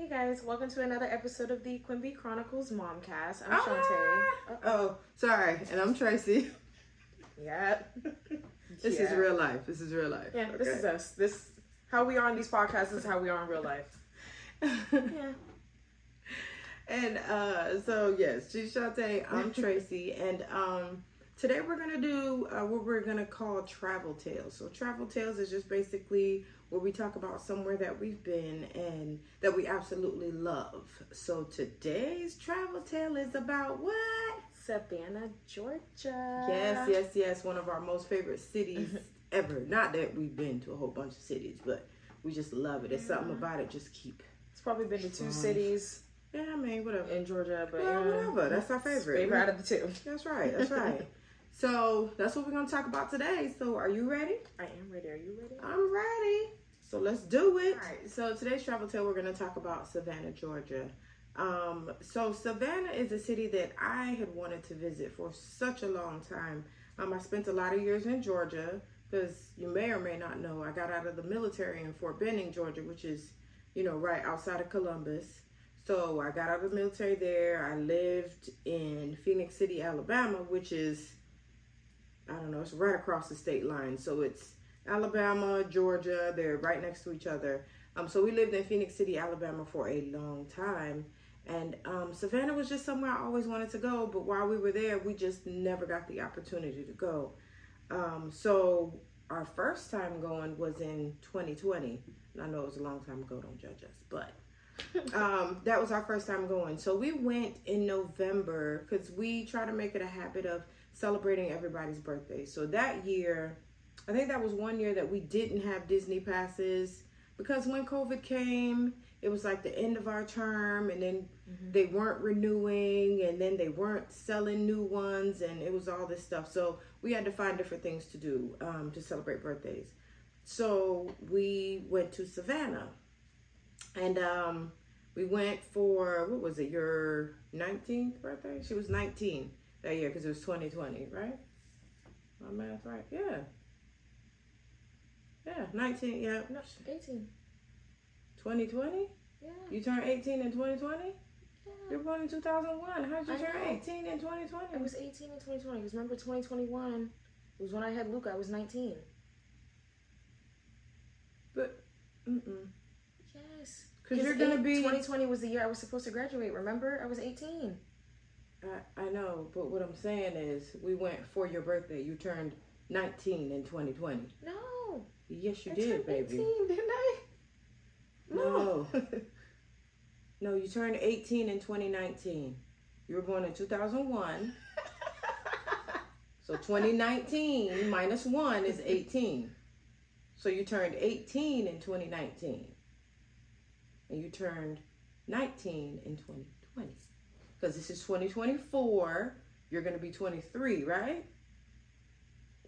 Hey guys, welcome to another episode of the Quimby Chronicles Momcast. I'm Ah! Shantae. Oh, sorry. And I'm Tracy. Yeah. This is real life. This is real life. Yeah, this is us. This how we are on these podcasts is how we are in real life. Yeah. and uh, so yes, she's Shantae. I'm Tracy, and um, today we're gonna do uh, what we're gonna call travel tales. So travel tales is just basically where we talk about somewhere that we've been and that we absolutely love. So today's travel tale is about what? Savannah, Georgia. Yes, yes, yes. One of our most favorite cities ever. Not that we've been to a whole bunch of cities, but we just love it. It's something about it. Just keep. It's probably been to two cities Yeah, I mean, whatever. in Georgia, but Well, yeah. whatever. That's our favorite. Favorite out of the two. That's right. That's right. so that's what we're gonna talk about today. So are you ready? I am ready. Are you ready? I'm ready. So let's do it. All right. So today's travel tale, we're going to talk about Savannah, Georgia. Um, so Savannah is a city that I had wanted to visit for such a long time. Um, I spent a lot of years in Georgia because you may or may not know I got out of the military in Fort Benning, Georgia, which is, you know, right outside of Columbus. So I got out of the military there. I lived in Phenix City, Alabama, which is, I don't know, it's right across the state line. So it's Alabama, Georgia, they're right next to each other. Um, so we lived in Phenix City, Alabama for a long time. And um, Savannah was just somewhere I always wanted to go, but while we were there, we just never got the opportunity to go. Um, so our first time going was in 2020. And I know it was a long time ago, don't judge us, but um, that was our first time going. So we went in November because we try to make it a habit of celebrating everybody's birthday. So that year, I think that was one year that we didn't have Disney passes because when COVID came, it was like the end of our term, and then they weren't renewing, and then they weren't selling new ones, and it was all this stuff. So we had to find different things to do um, to celebrate birthdays. So we went to Savannah, and um, we went for what was it? Your 19th birthday? She was 19 that year because it was 2020, right? My math right? Yeah. Yeah, 19. Yeah, No, 18. 2020. Yeah. You turned 18 in 2020. yeah. You were born in 2001. How'd you I turn know. 18 in 2020? I was 18 in 2020. Because remember 2021 was when I had Luca. I was 19. But, mm-mm. Yes. Because you're gonna be. 2020 was the year I was supposed to graduate. Remember? I was 18. I, I know, but what I'm saying is, we went for your birthday. You turned 19 in 2020. No. Yes, you I did, turned baby. 18, didn't I? No. no, you turned 18 in 2019. You were born in 2001. So 2019 minus 1 is 18. So you turned 18 in 2019. And you turned 19 in 2020. Because this is 2024. You're going to be 23, right?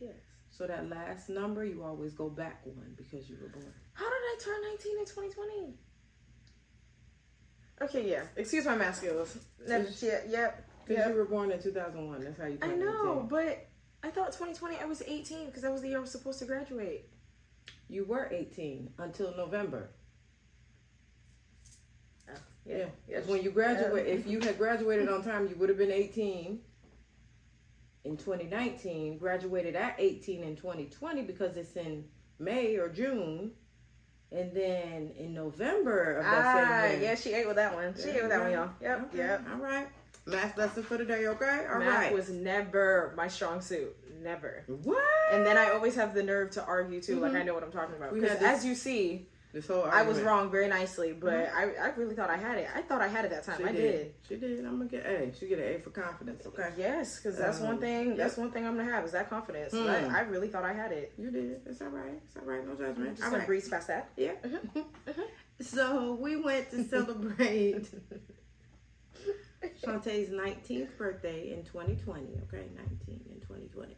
yes. So that last number, you always go back one because you were born. How did I turn 19 in 2020? Okay, yeah. Excuse my math skills. That's, yeah, yep. Because Yep. you were born in 2001. That's how you I know, 18. but I thought 2020 I was 18 because that was the year I was supposed to graduate. You were 18 until November. Yeah. Because when you graduate, if you had graduated on time, you would have been 18 in 2019, graduated at 18 in 2020 because it's in May or June. And then in November of that Ah, same year. yeah, she ate with that one. She ate with that one, y'all. Yep, Okay, yep. All right. Math lesson for today, okay? All right. Math was never my strong suit. Never. what? And then I always have the nerve to argue too, like Mhm. I know what I'm talking about. Because as you see, This whole I was wrong very nicely, but I, I really thought I had it. I thought I had it that time. She I did. did. She did. I'm gonna get A. She get an A for confidence, okay? Yes, because that's one Um, thing. That's one thing I'm gonna have is that confidence. But I really thought I had it. You did. It's all right. It's all right. No I'm judgment. just All gonna right. breeze past that. Yeah. so we went to celebrate Shantae's 19th birthday in 2020. Okay, 19 in 2020.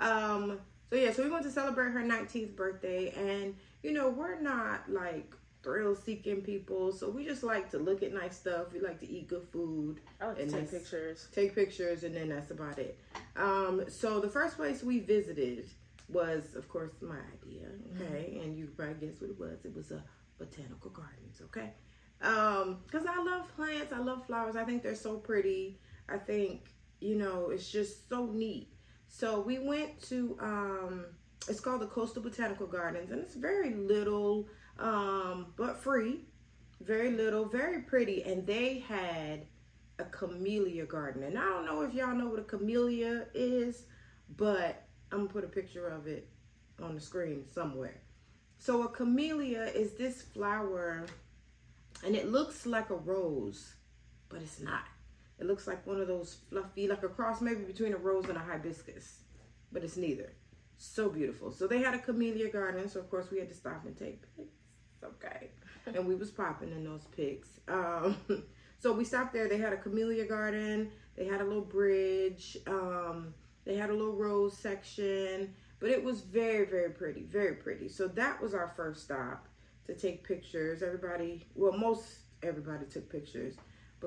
Um. So yeah, so we went to celebrate her 19th birthday, and you know we're not like thrill seeking people, so we just like to look at nice stuff. We like to eat good food, I like And take pictures. take pictures, and then that's about it. Um. So the first place we visited was, of course, my idea. Okay, and you probably guess what it was. It was a botanical gardens. Okay. Um, because I love plants, I love flowers. I think they're so pretty. I think you know it's just so neat. So we went to um, it's called the Coastal Botanical Gardens, and it's very little, um, but free. Very little, very pretty, and they had a camellia garden. And I don't know if y'all know what a camellia is, but I'm gonna put a picture of it on the screen somewhere. So a camellia is this flower and it looks like a rose, but it's not. It looks like one of those fluffy, like a cross maybe between a rose and a hibiscus, but it's neither. So beautiful. So they had a camellia garden, so of course we had to stop and take pics. Okay. and we was popping in those pics. Um, so we stopped there. They had a camellia garden. They had a little bridge. Um, they had a little rose section. But it was very, very pretty. Very pretty. So that was our first stop to take pictures. Everybody, well, most everybody took pictures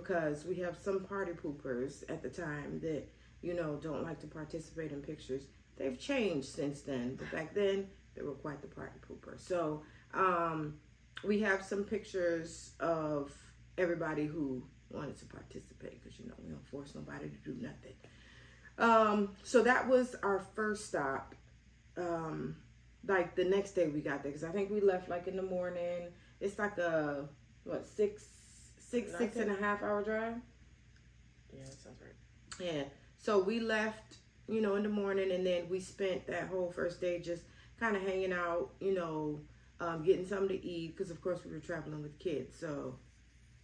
because we have some party poopers at the time that, you know, don't like to participate in pictures. They've changed since then. But back then, they were quite the party pooper. So, um, we have some pictures of everybody who wanted to participate because you know we don't force nobody to do nothing. Um, so that was our first stop. Um, like the next day we got there because I think we left like in the morning. It's like a what six six six and a half hour drive. Yeah, that sounds right. Yeah. So we left, you know, in the morning, and then we spent that whole first day just kind of hanging out, you know, um, getting something to eat because of course we were traveling with kids, so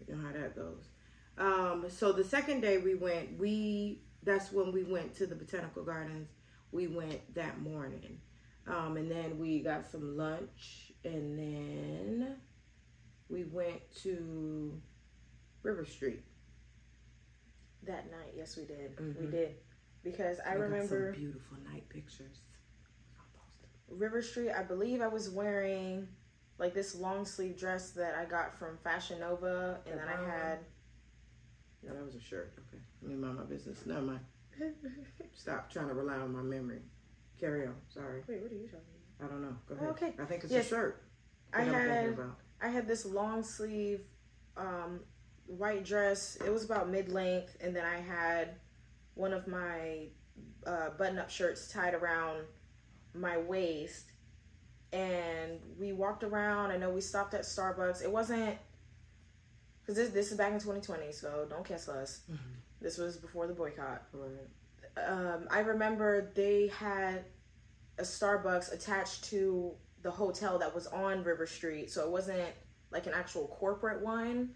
you know how that goes. Um, so the second day we went, we that's when we went to the botanical gardens. We went that morning, um, and then we got some lunch, and then we went to River Street. That night, yes, we did. We Mhm. did because I We got remember some beautiful night pictures. River Street. I believe I was wearing like this long sleeve dress that I got from Fashion Nova, and then I had No, that was a shirt. Okay, let me mind my business. Never my. Stop trying to rely on my memory. Carry on. Sorry. wait. What are you talking about? I don't know. Go ahead. Okay. I think it's Yes. a shirt. I had about. I had this long sleeve um, white dress. It was about mid length, and then I had one of my uh, button up shirts tied around my waist. And we walked around. I know we stopped at Starbucks. It wasn't because this this is back in 2020, so don't cancel us. This was before the boycott. Right. Um, I remember they had a Starbucks attached to the hotel that was on River Street, so it wasn't like an actual corporate one.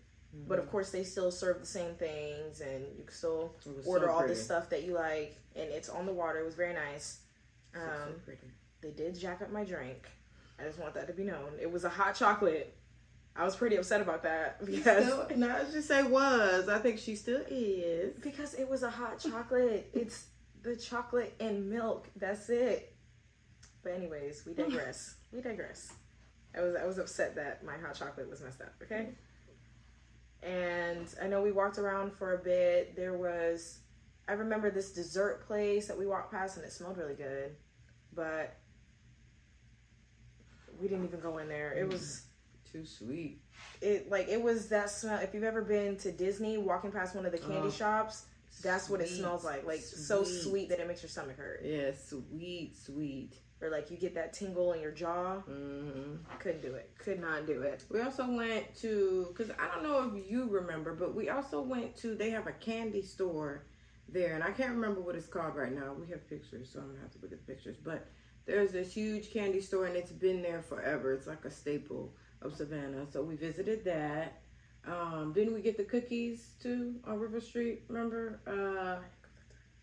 But of course, they still serve the same things, and you can still order so all this stuff that you like, and it's on the water. It was very nice. So, so Um, pretty. they did jack up my drink. I just want that to be known. It was a hot chocolate. I was pretty upset about that because Still, no, I just say was. I think she still is. because it was a hot chocolate. it's the chocolate and milk. That's it. But anyways, we digress. we digress. I was I was upset that my hot chocolate was messed up. Okay. And I know we walked around for a bit. There was, I remember this dessert place that we walked past, and it smelled really good, but we didn't even go in there. It mm. was Too sweet. it like it was that smell. If you've ever been to Disney, walking past one of the candy Oh. shops, that's what it smells like. Like so sweet that it makes your stomach hurt, Yeah, sweet, sweet. Or like you get that tingle in your jaw. hmm Couldn't do it. Could not do it. We also went to because I don't know if you remember, but we also went to. They have a candy store there, and I can't remember what it's called right now. We have pictures, so I'm gonna have to look at the pictures. But there's this huge candy store, and it's been there forever. It's like a staple of Savannah. So we visited that. Um, didn't we get the cookies too on River Street? Remember? Uh,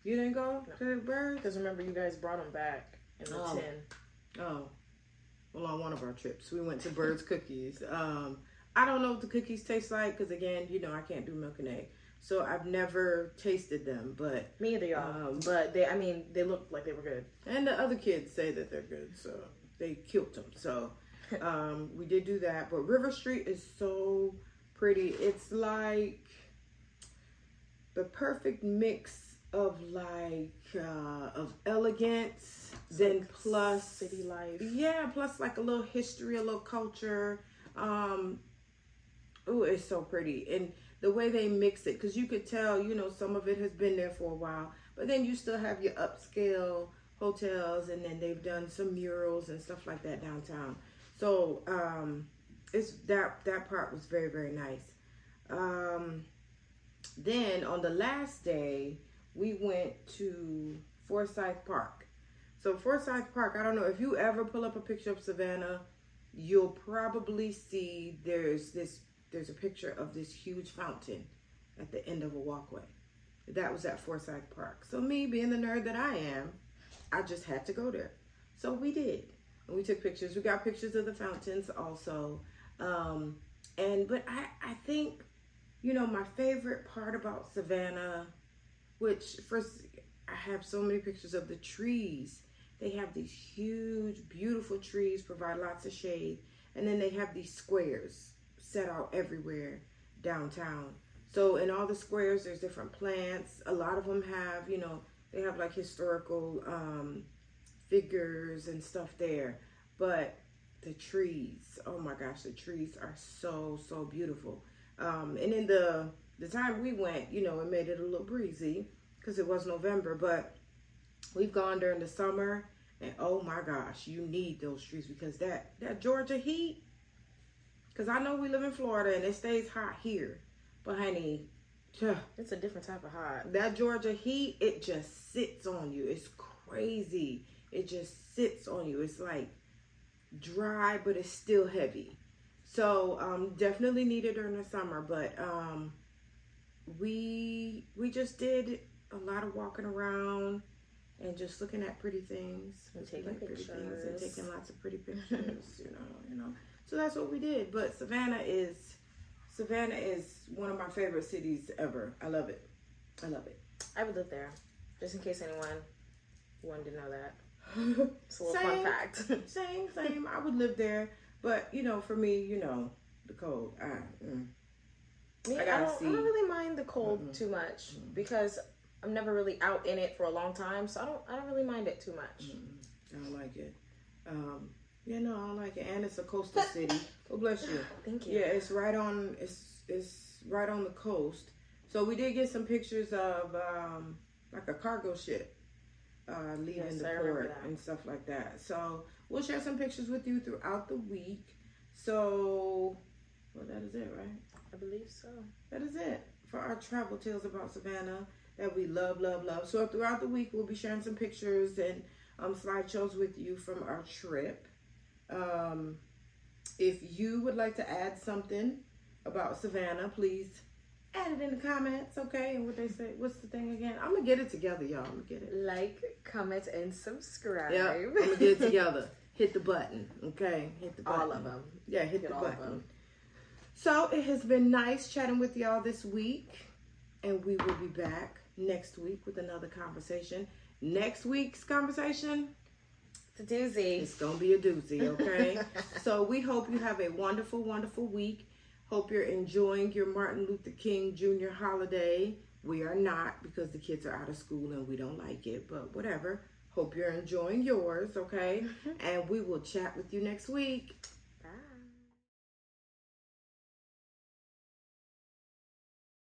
you didn't go to the birds? Because remember, you guys brought them back Oh. tin. Oh, well, on one of our trips, we went to Byrd's Cookies. Um, I don't know what the cookies taste like because, again, you know, I can't do milk and egg, so I've never tasted them. But Me either, y'all. Um, but they, I mean, they looked like they were good. and the other kids say that they're good, so they killed them. So um, we did do that. But River Street is so pretty. It's like the perfect mix of like uh, of elegance, then plus city life. Yeah, plus like a little history, a little culture. Um, oh, it's so pretty. And the way they mix it, because you could tell, you know, some of it has been there for a while, but then you still have your upscale hotels, and then they've done some murals and stuff like that downtown. So um, it's that that part was very very nice. Um, then on the last day, we went to Forsyth Park. So Forsyth Park, I don't know if you ever pull up a picture of Savannah, you'll probably see there's this there's a picture of this huge fountain at the end of a walkway. That was at Forsyth Park. So me being the nerd that I am, I just had to go there. So we did. And we took pictures. We got pictures of the fountains also. Um, and but I I think you know my favorite part about Savannah, which first I have so many pictures of the trees. They have these huge, beautiful trees, provide lots of shade, and then they have these squares set out everywhere downtown. So in all the squares, there's different plants. A lot of them have, you know, they have like historical um, figures and stuff there. But the trees, oh my gosh, the trees are so so beautiful. Um, and in the the time we went, you know, it made it a little breezy because it was November, but we've gone during the summer, and oh my gosh, you need those trees because that that Georgia heat. Because I know we live in Florida and it stays hot here, but honey, it's a different type of hot. That Georgia heat, it just sits on you. It's crazy. It just sits on you. It's like dry, but it's still heavy. So um, definitely needed during the summer, but um, we we just did a lot of walking around and just looking at pretty things and taking pictures and taking lots of pretty pictures. you know, you know. So that's what we did. But Savannah is Savannah is one of my favorite cities ever. I love it. I love it. I would live there, just in case anyone wanted to know that. It's a little same, fun fact. same, same. I would live there, but you know, for me, you know, the cold. I, mm, I, I, don't, I, don't, really mind the cold mm-hmm. too much mm-hmm. because I'm never really out in it for a long time, so I don't I don't really mind it too much. Mm-hmm. I don't like it. Um, yeah, no, I don't like it, and it's a coastal city. Oh, bless you. Thank you. Yeah, it's right on. It's it's right on the coast. So we did get some pictures of um, like a cargo ship uh, leaving yes, the port and stuff like that. So we'll share some pictures with you throughout the week. So, well, that is it, right? I believe so. That is it for our travel tales about Savannah that we love, love, love. So throughout the week, we'll be sharing some pictures and um, slideshows with you from our trip. Um, if you would like to add something about Savannah, please add it in the comments, okay? And what they say, what's the thing again? I'm gonna get it together, y'all. I'm gonna get it. Like, comment, and subscribe. Yeah, I'm gonna get it together. hit the button, okay? Hit the button. All of them. Yeah, hit, hit the button. So it has been nice chatting with y'all this week, and we will be back next week with another conversation. Next week's conversation. It's a doozy. It's gonna be a doozy, okay? so we hope you have a wonderful, wonderful week. Hope you're enjoying your Martin Luther King Jr. holiday. We are not because the kids are out of school and we don't like it, but whatever. Hope you're enjoying yours, okay? Mm-hmm. and we will chat with you next week.